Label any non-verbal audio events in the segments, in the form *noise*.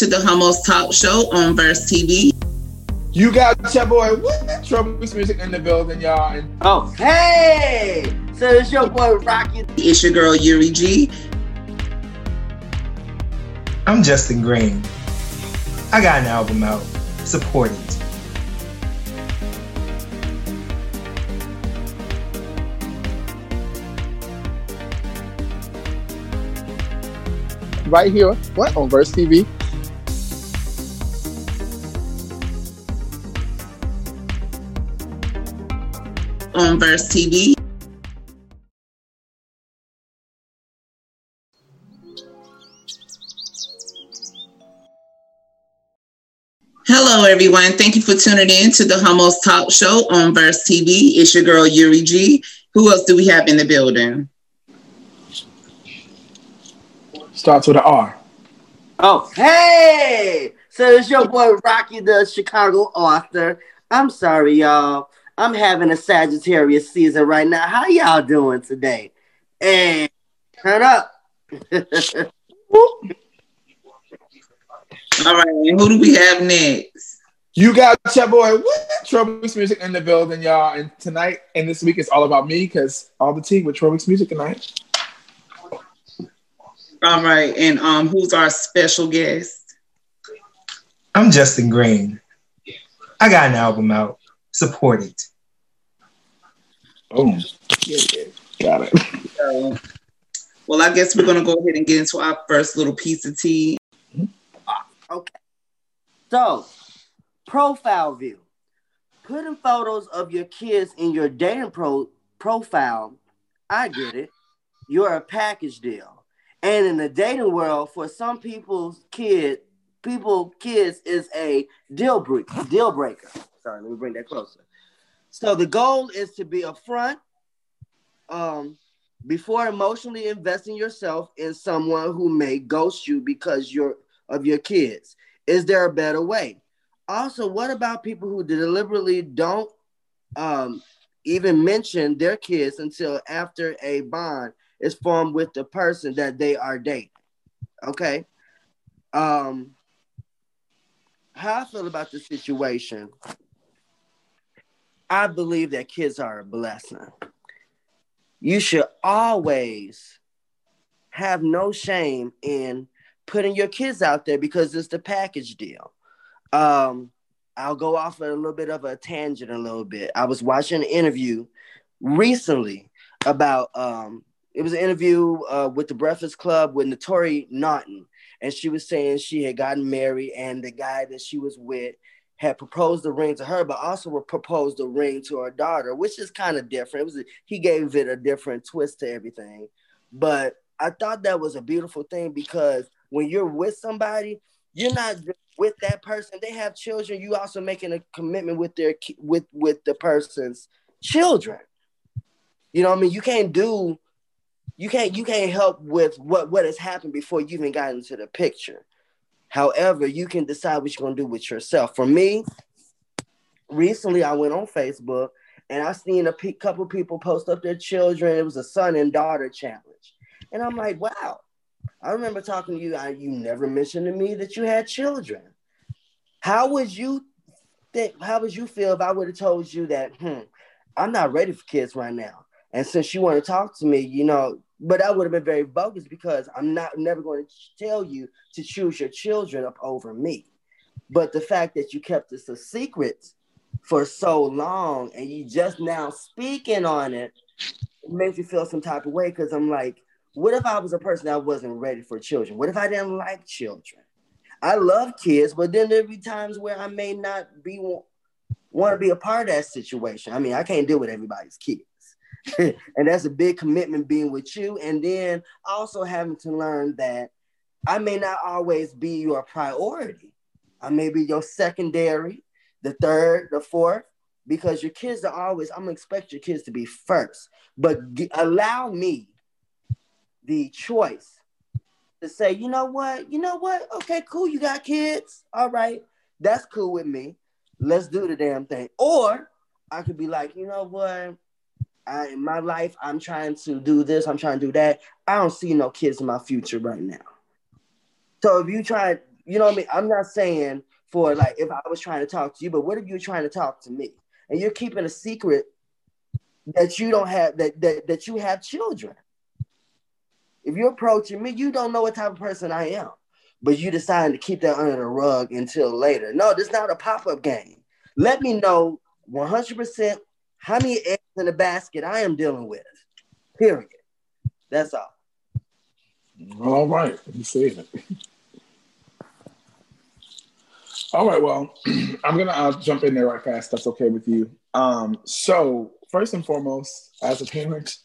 to the Hummus Talk Show on Verse TV. You got your boy what? Trouble Music in the building, y'all. And Oh, hey! So it's your boy Rocky. It's your girl Yuri G. I'm Justin Green. I got an album out. Support it. right here, what on Verse TV. On Verse TV. Hello, everyone. Thank you for tuning in to the Hummus Talk Show on Verse TV. It's your girl Yuri G. Who else do we have in the building? Starts with an R. Oh, hey! So it's your boy Rocky, the Chicago author. I'm sorry, y'all. I'm having a Sagittarius season right now. How y'all doing today? And turn up. *laughs* All right, who do we have next? You got your boy what? Trouble Music in the building, y'all. And tonight and this week is all about me because all the tea with Trouble Music tonight. All right, and um, who's our special guest? I'm Justin Green. I got an album out. Support it. Oh, yeah, yeah. got it. So, well, I guess we're gonna go ahead and get into our first little piece of tea. Mm-hmm. Okay. So, profile view. Putting photos of your kids in your dating pro profile, I get it. You're a package deal. And in the dating world, for some people's kid, people kids is a deal breaker. Deal breaker. Sorry, let me bring that closer. So the goal is to be upfront, um, before emotionally investing yourself in someone who may ghost you because you're of your kids. Is there a better way? Also, what about people who deliberately don't um, even mention their kids until after a bond is formed with the person that they are dating? Okay. Um, how I feel about the situation, I believe that kids are a blessing. You should always have no shame in putting your kids out there because it's the package deal. Um, I'll go off a little bit of a tangent a little bit. I was watching an interview recently about um, it was an interview uh, with the Breakfast Club with Notori Naughton, and she was saying she had gotten married and the guy that she was with had proposed the ring to her, but also proposed the ring to her daughter, which is kind of different. Was he gave it a different twist to everything, but I thought that was a beautiful thing because when you're with somebody, you're not with that person. They have children. You also making a commitment with their with with the person's children. You know what I mean? You can't do you can't you can't help with what what has happened before you even got into the picture. However, you can decide what you're gonna do with yourself. For me, recently I went on Facebook and I seen a couple people post up their children. It was a son and daughter challenge, and I'm like, wow. I remember talking to you. I, you never mentioned to me that you had children. How would you think? How would you feel if I would have told you that? Hmm, I'm not ready for kids right now. And since you want to talk to me, you know, but that would have been very bogus because I'm not never going to tell you to choose your children up over me. But the fact that you kept this a secret for so long and you just now speaking on it, makes me feel some type of way because I'm like, what if I was a person that wasn't ready for children? What if I didn't like children? I love kids, but then there'll be times where I may not be want to be a part of that situation. I mean, I can't deal with everybody's kids. *laughs* and that's a big commitment being with you. And then also having to learn that I may not always be your priority. I may be your secondary, the third, the fourth, because your kids are always, I'm gonna expect your kids to be first. But g- allow me the choice to say, you know what, you know what, okay, cool, you got kids, all right, that's cool with me. Let's do the damn thing. Or I could be like, you know what, I, in my life, I'm trying to do this, I'm trying to do that. I don't see no kids in my future right now. So if you try, you know what I mean? I'm not saying for like if I was trying to talk to you, but what if you're trying to talk to me and you're keeping a secret that you don't have that that, that you have children? If you're approaching me, you don't know what type of person I am, but you decided to keep that under the rug until later. No, this is not a pop-up game. Let me know 100% how many in the basket I am dealing with. Period. That's all. All right, you say it. All right, well, *clears throat* I'm gonna uh, jump in there right fast. That's okay with you. Um, so first and foremost, as a parent,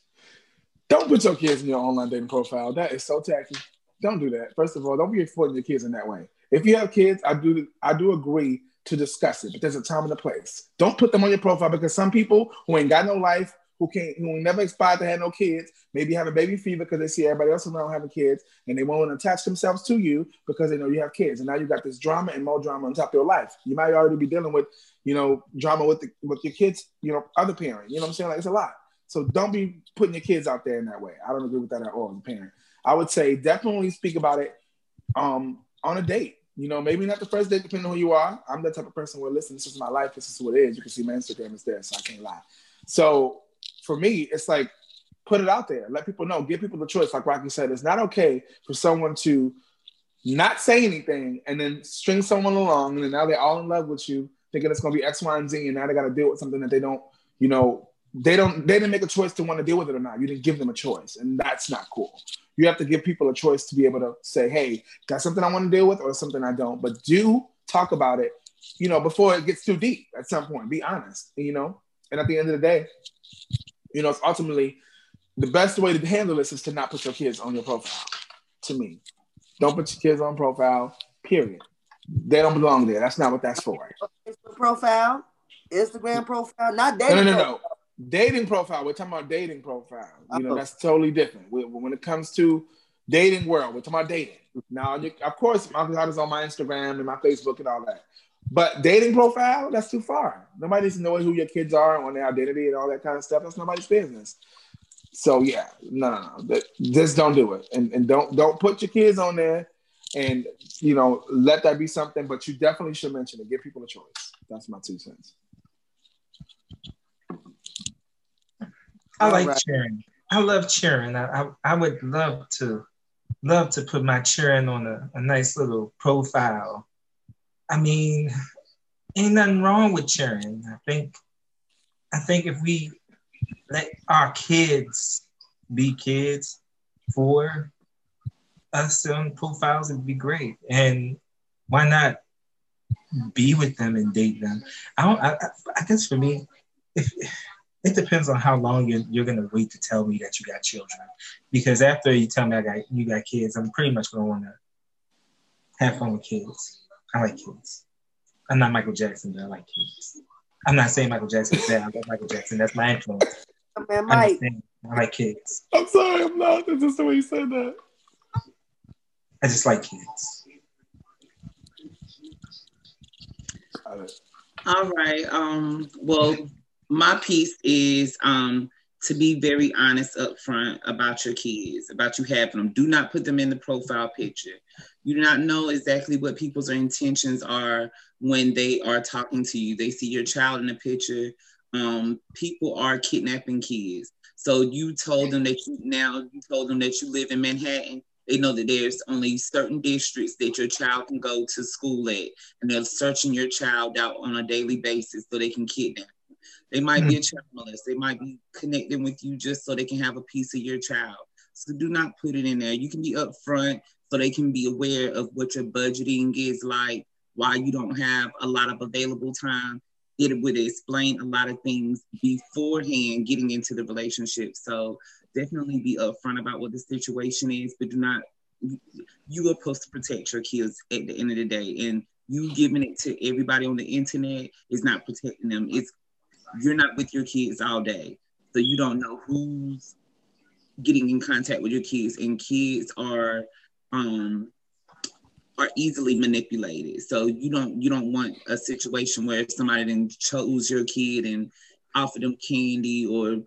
don't put your kids in your online dating profile. That is so tacky. Don't do that. First of all, don't be exploiting your kids in that way. If you have kids, I do I do agree to discuss it, but there's a time and a place. Don't put them on your profile because some people who ain't got no life, who can't, who never aspired to have no kids, maybe have a baby fever because they see everybody else around having kids, and they won't attach themselves to you because they know you have kids, and now you got this drama and more drama on top of your life. You might already be dealing with, you know, drama with the, with your kids, you know, other parent. You know what I'm saying? Like it's a lot. So don't be putting your kids out there in that way. I don't agree with that at all as a parent. I would say definitely speak about it um, on a date. You know, maybe not the first date, depending on who you are. I'm the type of person where listen, this is my life, this is what it is. You can see my Instagram is there, so I can't lie. So for me, it's like put it out there, let people know, give people the choice. Like Rocky said, it's not okay for someone to not say anything and then string someone along, and now they're all in love with you, thinking it's gonna be X, Y, and Z, and now they got to deal with something that they don't, you know, they don't, they didn't make a choice to want to deal with it or not. You didn't give them a choice, and that's not cool. You have to give people a choice to be able to say, "Hey, got something I want to deal with, or something I don't." But do talk about it, you know, before it gets too deep. At some point, be honest, you know. And at the end of the day, you know, it's ultimately the best way to handle this is to not put your kids on your profile. To me, don't put your kids on profile. Period. They don't belong there. That's not what that's for. Facebook profile, Instagram profile, not dating. No, no, no, no. Dating profile. We're talking about dating profile. You know, uh-huh. that's totally different. When it comes to dating world, we're talking about dating. Mm-hmm. Now, of course, my is on my Instagram and my Facebook and all that. But dating profile, that's too far. Nobody needs to know who your kids are and their identity and all that kind of stuff. That's nobody's business. So yeah, no, no, no. Just don't do it, and, and don't don't put your kids on there, and you know let that be something. But you definitely should mention it. Give people a choice. That's my two cents. I like right. cheering. I love cheering. I, I, I would love to love to put my cheering on a, a nice little profile I mean, ain't nothing wrong with cheering. I think, I think if we let our kids be kids for us on profiles, it'd be great. And why not be with them and date them? I don't. I, I guess for me, if it depends on how long you're, you're gonna wait to tell me that you got children. Because after you tell me I got you got kids, I'm pretty much gonna want to have fun with kids. I like kids. I'm not Michael Jackson, but I like kids. I'm not saying Michael Jackson is bad. I like Michael Jackson. That's my influence. Man, Mike. I like kids. I'm sorry, I'm not. That's just the way you said that. I just like kids. All right. Um, well, my piece is um, to be very honest up front about your kids, about you having them. Do not put them in the profile picture. You do not know exactly what people's intentions are when they are talking to you. They see your child in the picture. Um, people are kidnapping kids. So you told them that you now you told them that you live in Manhattan. They know that there's only certain districts that your child can go to school at, and they're searching your child out on a daily basis so they can kidnap. They might mm-hmm. be a child molest. They might be connecting with you just so they can have a piece of your child. So do not put it in there. You can be upfront so they can be aware of what your budgeting is like, why you don't have a lot of available time. It would explain a lot of things beforehand getting into the relationship. So definitely be upfront about what the situation is, but do not, you are supposed to protect your kids at the end of the day. And you giving it to everybody on the internet is not protecting them. It's you're not with your kids all day. So you don't know who's getting in contact with your kids. And kids are um, are easily manipulated. So you don't you don't want a situation where somebody then chose your kid and offer them candy or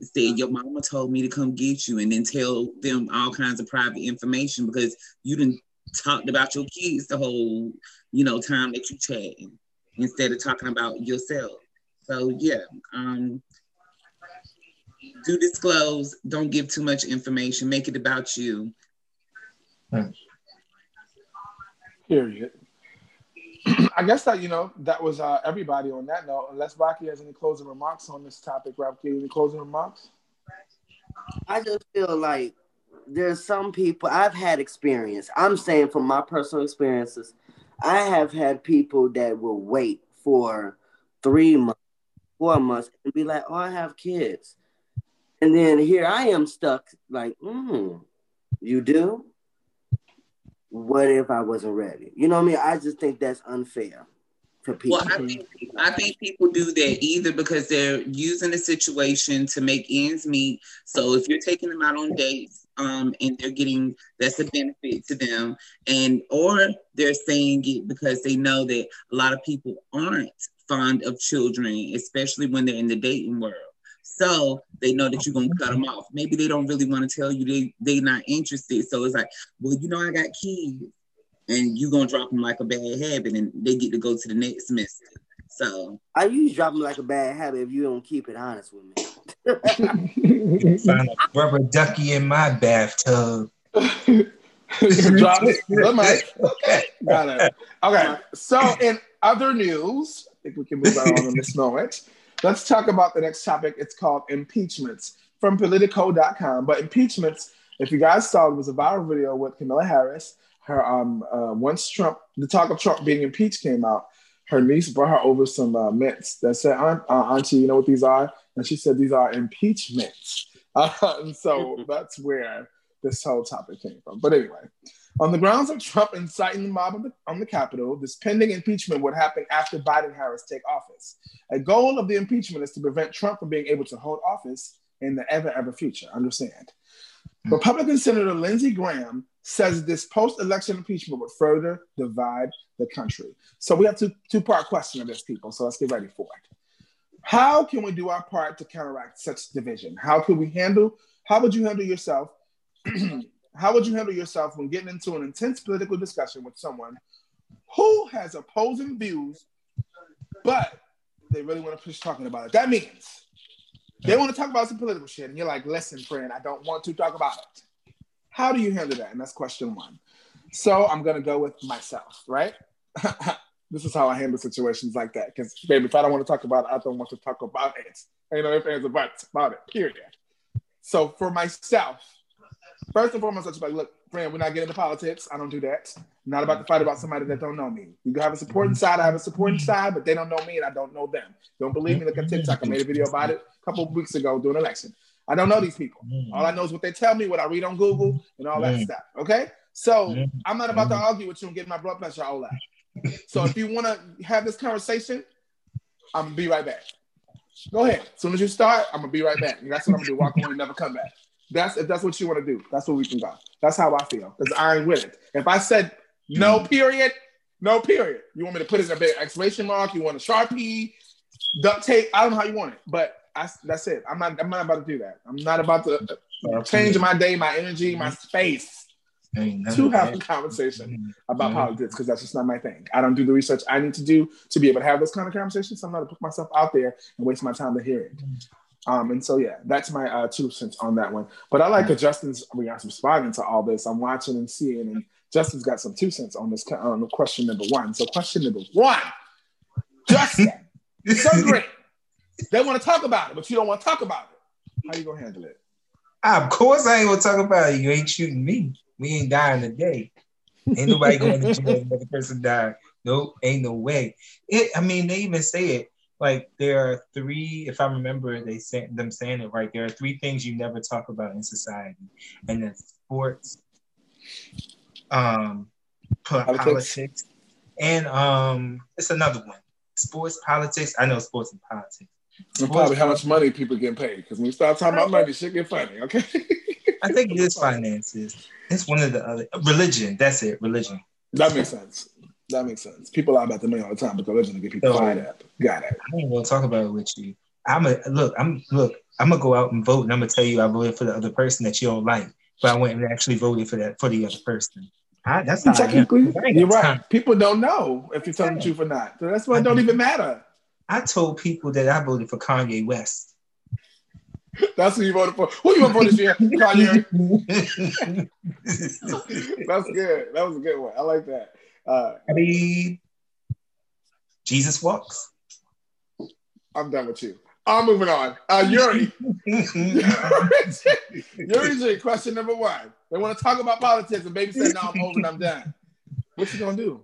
say your mama told me to come get you and then tell them all kinds of private information because you didn't talked about your kids the whole, you know, time that you chatting instead of talking about yourself. So yeah, um, do disclose. Don't give too much information. Make it about you. Period. *clears throat* I guess that you know that was uh, everybody on that note. Unless Rocky has any closing remarks on this topic, Rocky, any closing remarks? I just feel like there's some people I've had experience. I'm saying from my personal experiences, I have had people that will wait for three months, four months, and be like, "Oh, I have kids," and then here I am stuck. Like, hmm, you do? What if I wasn't ready? You know what I mean? I just think that's unfair for people. Well, I think, I think people do that either because they're using the situation to make ends meet. So if you're taking them out on dates, um, and they're getting that's a benefit to them, and or they're saying it because they know that a lot of people aren't fond of children, especially when they're in the dating world. So they know that you're gonna cut them off. Maybe they don't really want to tell you they they're not interested. So it's like, well, you know, I got kids and you're gonna drop them like a bad habit, and they get to go to the next semester. So I usually drop them like a bad habit if you don't keep it honest with me. Find a rubber ducky in my bathtub. *laughs* Drop *laughs* the mic. Okay, got it. Okay, so in other news, I think we can move on in this *laughs* moment. Let's talk about the next topic. It's called impeachments from Politico.com. But impeachments, if you guys saw, it was a viral video with Kamala Harris her um uh, once Trump the talk of Trump being impeached came out, her niece brought her over some uh, mints that said, Aunt, uh, "Auntie, you know what these are?" And she said, "These are impeachments." *laughs* Uh, and so *laughs* that's where this whole topic came from. But anyway, on the grounds of Trump inciting the mob on the, on the Capitol, this pending impeachment would happen after Biden Harris take office. A goal of the impeachment is to prevent Trump from being able to hold office in the ever ever future. Understand? Hmm. Republican Senator Lindsey Graham says this post-election impeachment would further divide the country. So we have two two-part question of this, people. So let's get ready for it. How can we do our part to counteract such division? How could we handle? How would you handle yourself? *clears throat* how would you handle yourself when getting into an intense political discussion with someone who has opposing views, but they really want to push talking about it? That means they want to talk about some political shit, and you're like, "Listen, friend, I don't want to talk about it." How do you handle that? And that's question one. So I'm gonna go with myself, right? *laughs* this is how I handle situations like that. Because baby, if I don't want to talk about it, I don't want to talk about it. You know, if there's a but about it, period. So for myself, first and foremost, I just like, look, friend, we're not getting into politics. I don't do that. I'm not about to fight about somebody that don't know me. You have a supporting side, I have a supporting side, but they don't know me and I don't know them. Don't believe me? Look at TikTok. I made a video about it a couple of weeks ago during election. I don't know these people. Mm. All I know is what they tell me, what I read on Google, and all that mm. stuff. Okay. So. I'm not about to argue with you and get my blood pressure all that. So if you want to have this conversation, I'm gonna be right back. Go ahead. As soon as you start, I'm gonna be right back. And that's what I'm gonna do. Walk away and never come back. That's if that's what you want to do. That's where we can go. That's how I feel. Because I ain't with it. If I said no period, no period. You want me to put it in a big exclamation mark? You want a sharpie, duct tape? I don't know how you want it, but I, that's it. I'm not. I'm not about to do that. I'm not about to change my day, my energy, my space to have a conversation mm-hmm. about mm-hmm. politics because that's just not my thing. I don't do the research I need to do to be able to have those kind of conversations. So I'm not going to put myself out there and waste my time to hear it. Mm-hmm. Um, and so yeah, that's my uh, two cents on that one. But I like that Justin's are responding to all this. I'm watching and seeing, and Justin's got some two cents on this on question number one. So question number one, Justin, it's *laughs* so great. They want to talk about it, but you don't want to talk about it. How you gonna handle it? Of course, I ain't gonna talk about it. You ain't shooting me. We ain't dying today. Ain't nobody going to jail. Another person died. Nope, ain't no way. It. I mean, they even say it like there are three. If I remember, they say them saying it right. There are three things you never talk about in society, and that's sports, um, politics, politics and um, it's another one. Sports, politics. I know sports and politics. And probably how much money people get paid. Because when we start talking about money, shit get funny. Okay. *laughs* I think it is finances. It's one of the other religion. That's it. Religion. That makes sense. That makes sense. People lie about the money all the time, because they're to get people so, fired up. Got it. I ain't gonna talk about it with you. I'm a look. I'm look. I'm gonna go out and vote, and I'm gonna tell you I voted for the other person that you don't like, but I went and actually voted for that for the other person. I, that's technically you're right. People don't know if you're telling the truth or not. So that's why it don't even matter. I told people that I voted for Kanye West. *laughs* That's who you voted for. Who you voted for this year? *laughs* Kanye. *laughs* That's good. That was a good one. I like that. Uh, I mean, Jesus walks. I'm done with you. I'm moving on. Uh, Yuri. *laughs* Yuri, question number one. They want to talk about politics, and baby said, "No, I'm over and I'm done." What you gonna do?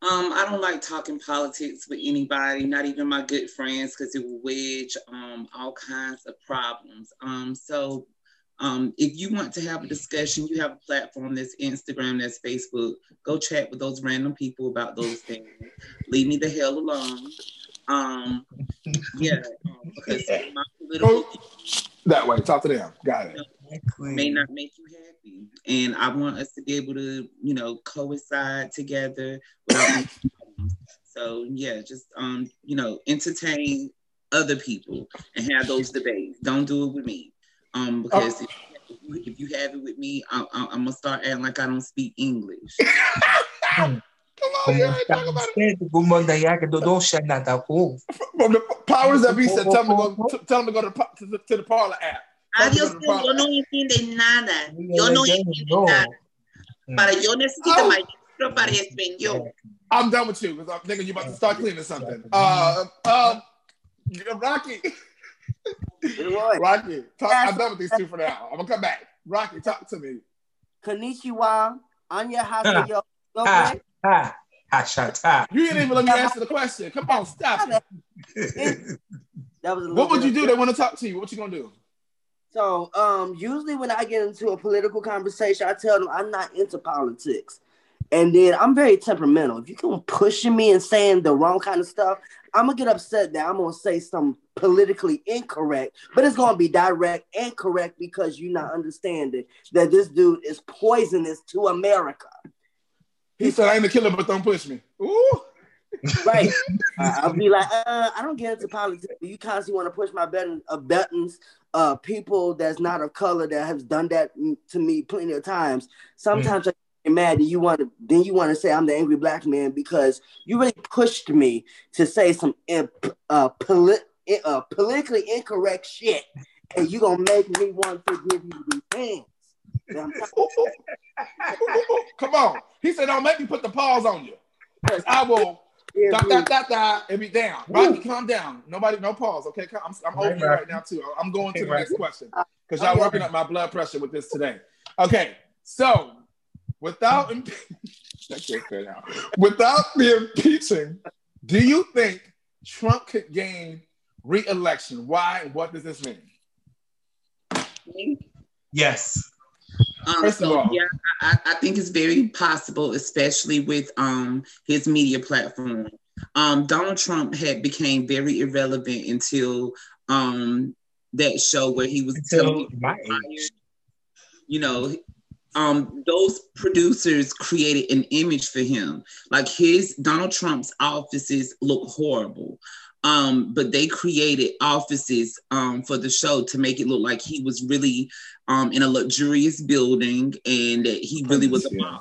Um, I don't like talking politics with anybody, not even my good friends, because it will wedge um, all kinds of problems. Um, so um, if you want to have a discussion, you have a platform that's Instagram, that's Facebook. Go chat with those random people about those things. Leave me the hell alone. Um, yeah, um, because *laughs* my political that way. Talk to them. Got it. May not make you happy, and I want us to be able to, you know, coincide together. so yeah, just um, you know, entertain other people and have those debates. Don't do it with me, um, because. Oh. If, you, if you have it with me, I, I, I'm gonna start acting like I don't speak English. *laughs* Come on, yeah, talk about it. From the powers that be said, tell them to go, tell them to go to, to, the, to the Parler app. Adiós, yo no entiendo nada. Yo no entiendo nada. Para yo necesito oh. maestro para español. I'm done with you because I'm thinking you're about to start cleaning something. Uh, uh, Rocky. Rocky, talk, I'm done with these two for now. I'm gonna come back. Rocky, talk to me. Konnichiwa, Anya Haseyo. Ha, ha, You didn't even let me answer the question. Come on, stop. *laughs* that was what would you do? They want to talk to you. What you gonna do? So, um, usually when I get into a political conversation, I tell them I'm not into politics. And then I'm very temperamental. If you keep pushing me and saying the wrong kind of stuff, I'm gonna get upset that I'm gonna say something politically incorrect, but it's gonna be direct and correct because you're not understanding that this dude is poisonous to America. He said, I ain't a killer, but don't push me. Ooh. right. *laughs* I'll be like, uh, I don't get into politics. You constantly want to push my button, uh, buttons. Uh, people that's not of color that has done that to me plenty of times. Sometimes mm. I mad. And you want to, then you want to say I'm the angry black man because you really pushed me to say some uh, polit- uh, politically incorrect shit, and you gonna make me want to give you these hands. *laughs* Come on. He said, don't make me put the paws on you. I will da, da, da, da, and be down. Rocky, calm down. Nobody, no pause. Okay, I'm, I'm over here right now too. I'm going to the next question because y'all working up my blood pressure with this today. Okay, so without *laughs* without the impeaching, do you think Trump could gain re-election? Why? And what does this mean? Yes. Um, First so, of all, yeah, I, I, think it's very possible, especially with um, his media platform. Um, Donald Trump had became very irrelevant until um, that show where he was until you know, um, those producers created an image for him. Like his Donald Trump's offices look horrible. Um, but they created offices um, for the show to make it look like he was really um, in a luxurious building and that he really was a mom.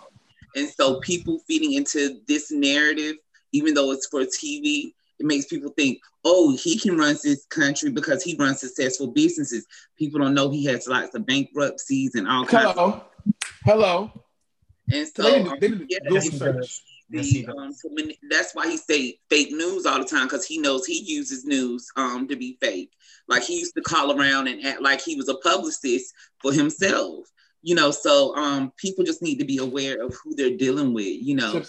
And so people feeding into this narrative, even though it's for TV, it makes people think, oh, he can run this country because he runs successful businesses. People don't know he has lots of bankruptcies and all kinds. Hello, of- hello. And so, they did, they did yeah, the, um, that's why he say fake news all the time because he knows he uses news um, to be fake. Like he used to call around and act like he was a publicist for himself. You know, so um, people just need to be aware of who they're dealing with. You know,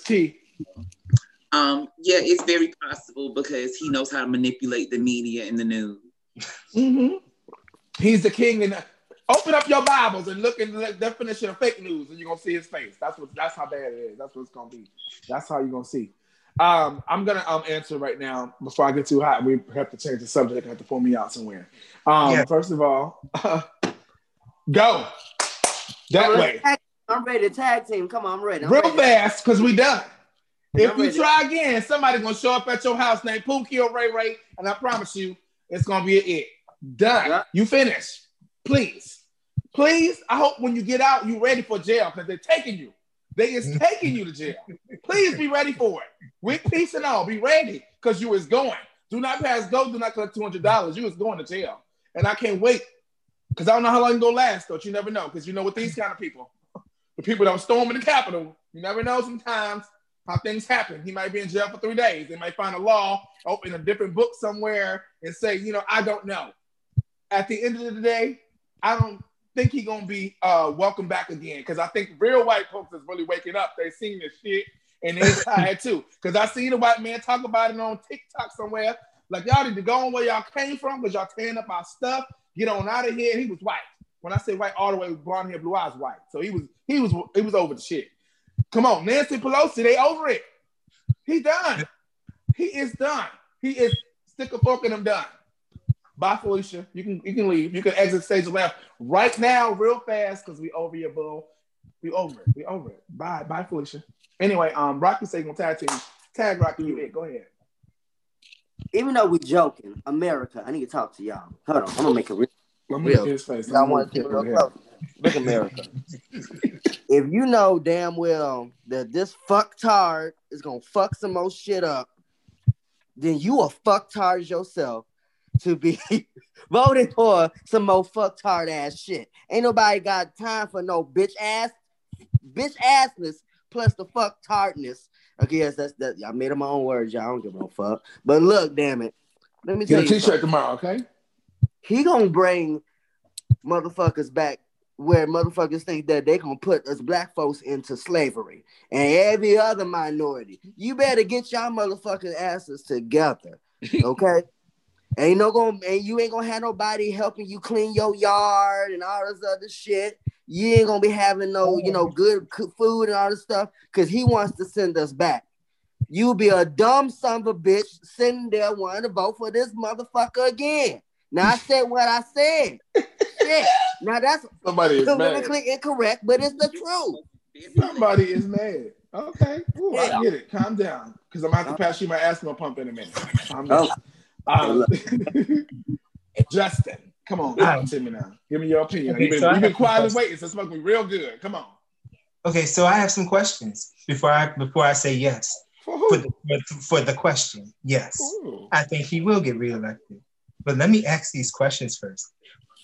um, yeah, it's very possible because he knows how to manipulate the media and the news. Mm-hmm. He's the king and Open up your Bibles and look in the definition of fake news, and you're gonna see his face. That's what. That's how bad it is. That's what it's gonna be. That's how you're gonna see. Um, I'm gonna um, answer right now before I get too hot. We have to change the subject. I have to pull me out somewhere. Um, yeah. First of all, *laughs* go that way. I'm ready to tag team. Come on, I'm ready. I'm Real ready. fast, cause we done. If you try again, somebody's gonna show up at your house named Pookie or Ray Ray, and I promise you, it's gonna be it. Done. Yeah. You finish. Please. Please, I hope when you get out, you're ready for jail because they're taking you. They is *laughs* taking you to jail. Please be ready for it. With peace and all, be ready because you is going. Do not pass go. Do not collect two hundred dollars. You is going to jail, and I can't wait because I don't know how long it's gonna last. But you never know because you know with these kind of people, the people that storm in the Capitol, you never know. Sometimes how things happen. He might be in jail for three days. They might find a law, oh, open a different book somewhere, and say, you know, I don't know. At the end of the day, I don't think he's gonna be uh, welcome back again because I think real white folks is really waking up. They seen this shit and they *laughs* tired too. Because I seen a white man talk about it on TikTok somewhere. Like y'all need to go on where y'all came from because y'all tearing up our stuff. Get on out of here. He was white. When I say white, all the way blonde hair, blue eyes, white. So he was he was he was over the shit. Come on, Nancy Pelosi, they over it. He done. He is done. He is stick a fork in him done. Bye, Felicia. You can you can leave. You can exit stage left right now, real fast, because we over your bull. We over it. We over it. Bye, bye, Felicia. Anyway, um, Rocky say gonna tag team. Tag Rocky, you it. Go ahead. Even though we're joking, America, I need to talk to y'all. Hold on, I'm gonna make it real. Let me real. his face. I want to real close. Look, America. *laughs* if you know damn well that this fucktard is gonna fuck some more shit up, then you a fucktard yourself to be *laughs* voting for some more fucktard ass shit. Ain't nobody got time for no bitch ass, bitch assness plus the fuck tartness. Okay, yes, that's that. I made up my own words, y'all. I don't give no fuck. But look, damn it. Let me Get tell a you. t-shirt something. tomorrow, okay? He gonna bring motherfuckers back where motherfuckers think that they gonna put us black folks into slavery and every other minority. You better get y'all motherfucking asses together, *laughs* okay? Ain't no gonna and you ain't gonna have nobody helping you clean your yard and all this other shit. You ain't gonna be having no, you know, oh. good food and all this stuff because he wants to send us back. You be a dumb son of a bitch sitting there wanting to vote for this motherfucker again. Now I said what I said. Shit. Now that's *laughs* Somebody is mad. politically incorrect, but it's the truth. Somebody is mad. Okay. Ooh, Yeah. I get it. Calm down. Because I'm about to uh. pass you my asthma pump in a minute. Calm oh. down. Oh. Um, *laughs* Justin, come on, talk to me now. Give me your opinion. Okay, you've been, so you've been have some quietly waiting, so smoke me real good. Come on. Okay, so I have some questions before I before I say yes For for the for, for the question. Yes, Ooh. I think he will get reelected. But let me ask these questions first.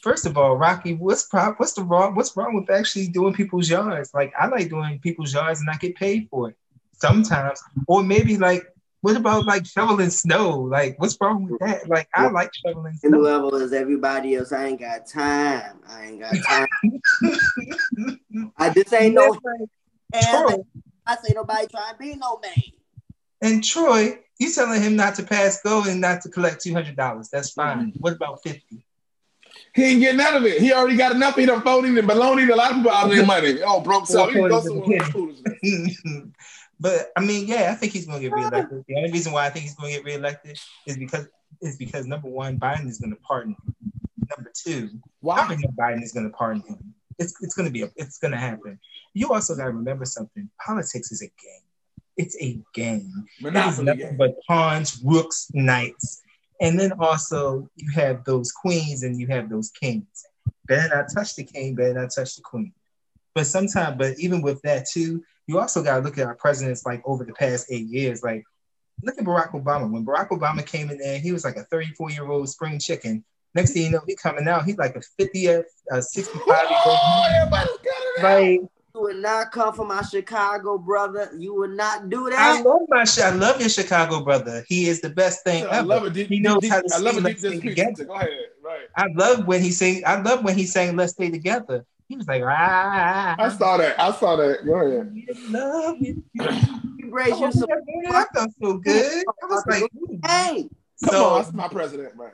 First of all, Rocky, what's pro- what's the wrong what's wrong with actually doing people's yards? Like I like doing people's yards and I get paid for it sometimes. Or maybe like what about like shoveling snow? Like what's wrong with that? Like I like shoveling And snow. whoever is everybody else, I ain't got time. I ain't got time. *laughs* I just ain't no Troy, I say nobody trying to be no man. and Troy, you telling him not to pass go and not to collect two hundred dollars. That's fine. Mm-hmm. What about fifty? He ain't getting none of it. He already got enough. He done folding and baloney a lot of people out of their *laughs* money. Oh, broke so he goes somewhere with foolishness. But I mean, yeah, I think he's going to get reelected. The only reason why I think he's going to get reelected is because is because number one, Biden is going to pardon him. Number two, why I Why? think Biden is going to pardon him. It's it's going to be a, it's going to happen. You also got to remember something. Politics is a game. It's a game. It is nothing game. but pawns, rooks, knights, and then also you have those queens and you have those kings. Better not touch the king. Better not touch the queen. But sometimes, but even with that too, you also got to look at our presidents like over the past eight years. Like, look at Barack Obama. When Barack Obama came in there, he was like a 34 year old spring chicken. Next thing you know, he coming out, he's like a 50, uh, 65 year Oh, old. everybody's got it. Like, You would not come for my Chicago brother. You would not do that. I that. love my shit. I love your Chicago brother. He is the best thing I ever. love it. Deep, He knows deep, how to I love it. Let's Deep Stay Together. Go ahead. Right. I love when he sang. I love when he sang "Let's Stay Together." He was like, "Ah, I saw that. I saw that. Go ahead. I'm in love with you." You raise Oh, you some that felt so good. I was like, ooh. hey. Come so on, that's my president, right?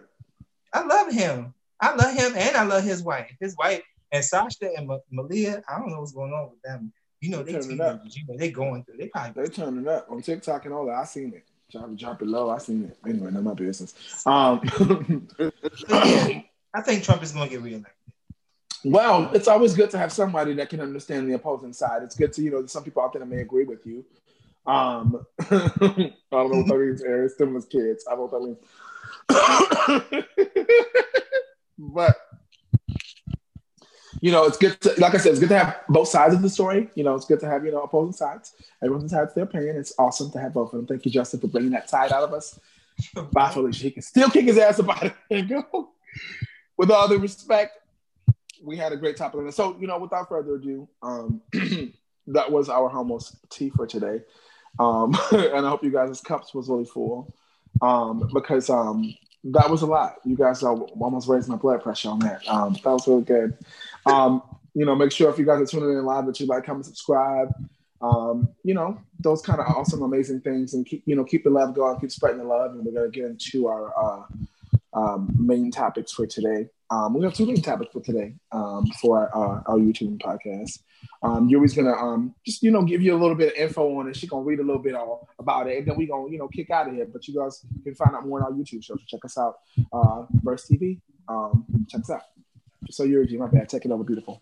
I love him. I love him, and I love his wife. His wife and Sasha and Ma- Malia. I don't know what's going on with them. You know, they Turn it up. teenagers. You know, they going through. They probably. They turning up on TikTok and all that. I seen it. Drop, drop it low. I seen it. Anyway, not my business. Um, *laughs* yeah, I think Trump is going to get reelected. Well, it's always good to have somebody that can understand the opposing side. It's good to you know some people out there that may agree with you. Um, *laughs* I don't know what that means. Aaron, stimulus kids. I don't know what that means. *laughs* but you know, it's good to, like I said, it's good to have both sides of the story. You know, it's good to have, you know, opposing sides. Everyone's to their opinion. It's awesome to have both of them. Thank you, Justin, for bringing that side out of us. Bye, Felicia. He can still kick his ass about it *laughs* go. With all the respect, we had a great topic. So, you know, without further ado, um, *clears throat* that was our hummus tea for today. Um, *laughs* and I hope you guys' cups was really full um, because um, that was a lot. You guys almost raised my blood pressure on that. Um, that was really good. Um, you know, make sure if you guys are tuning in live that you like, comment, subscribe. Um, you know, those kind of awesome, amazing things, and keep you know keep the love going, keep spreading the love, and we're gonna get into our uh, um, main topics for today. Um, we have two main topics for today um, for our, our YouTube podcast. Um, Yuri's gonna um, just you know give you a little bit of info on it. She's gonna read a little bit all about it, and then we're gonna you know kick out of here. But you guys can find out more on our YouTube show. So check us out, uh, Verse TV. Um, check us out. So Yuri, my bad. Take it over, beautiful.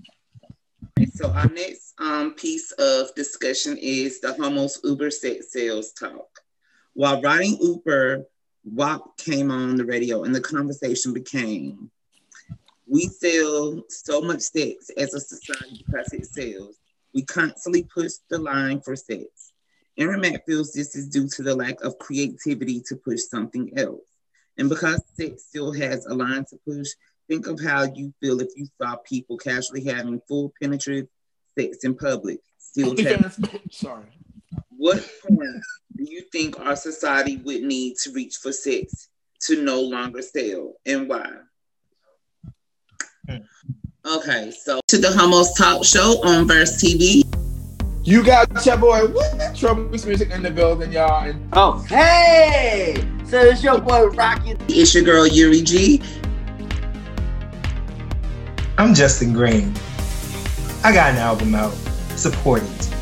So our next um, piece of discussion is the Hummus Uber sales talk. While riding Uber, WAP came on the radio, and the conversation became we sell so much sex as a society because it sells. We constantly push the line for sex. Aaron Mack feels this is due to the lack of creativity to push something else. And because sex still has a line to push, think of how you feel if you saw people casually having full penetrative sex in public. Still sorry. What point you think our society would need to reach for sex to no longer sell and why? Hmm. Okay, so to the Hummus Talk Show on Verse TV. You got your boy what? Troubles Music in the building, y'all. And- oh, hey! So it's your boy Rocky. It's your girl Yuri G. I'm Justin Green. I got an album out. Support it.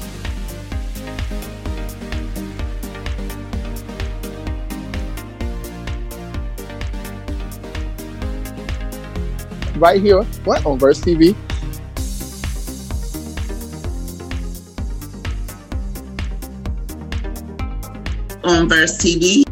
Right here, what on Verse TV. On Verse TV.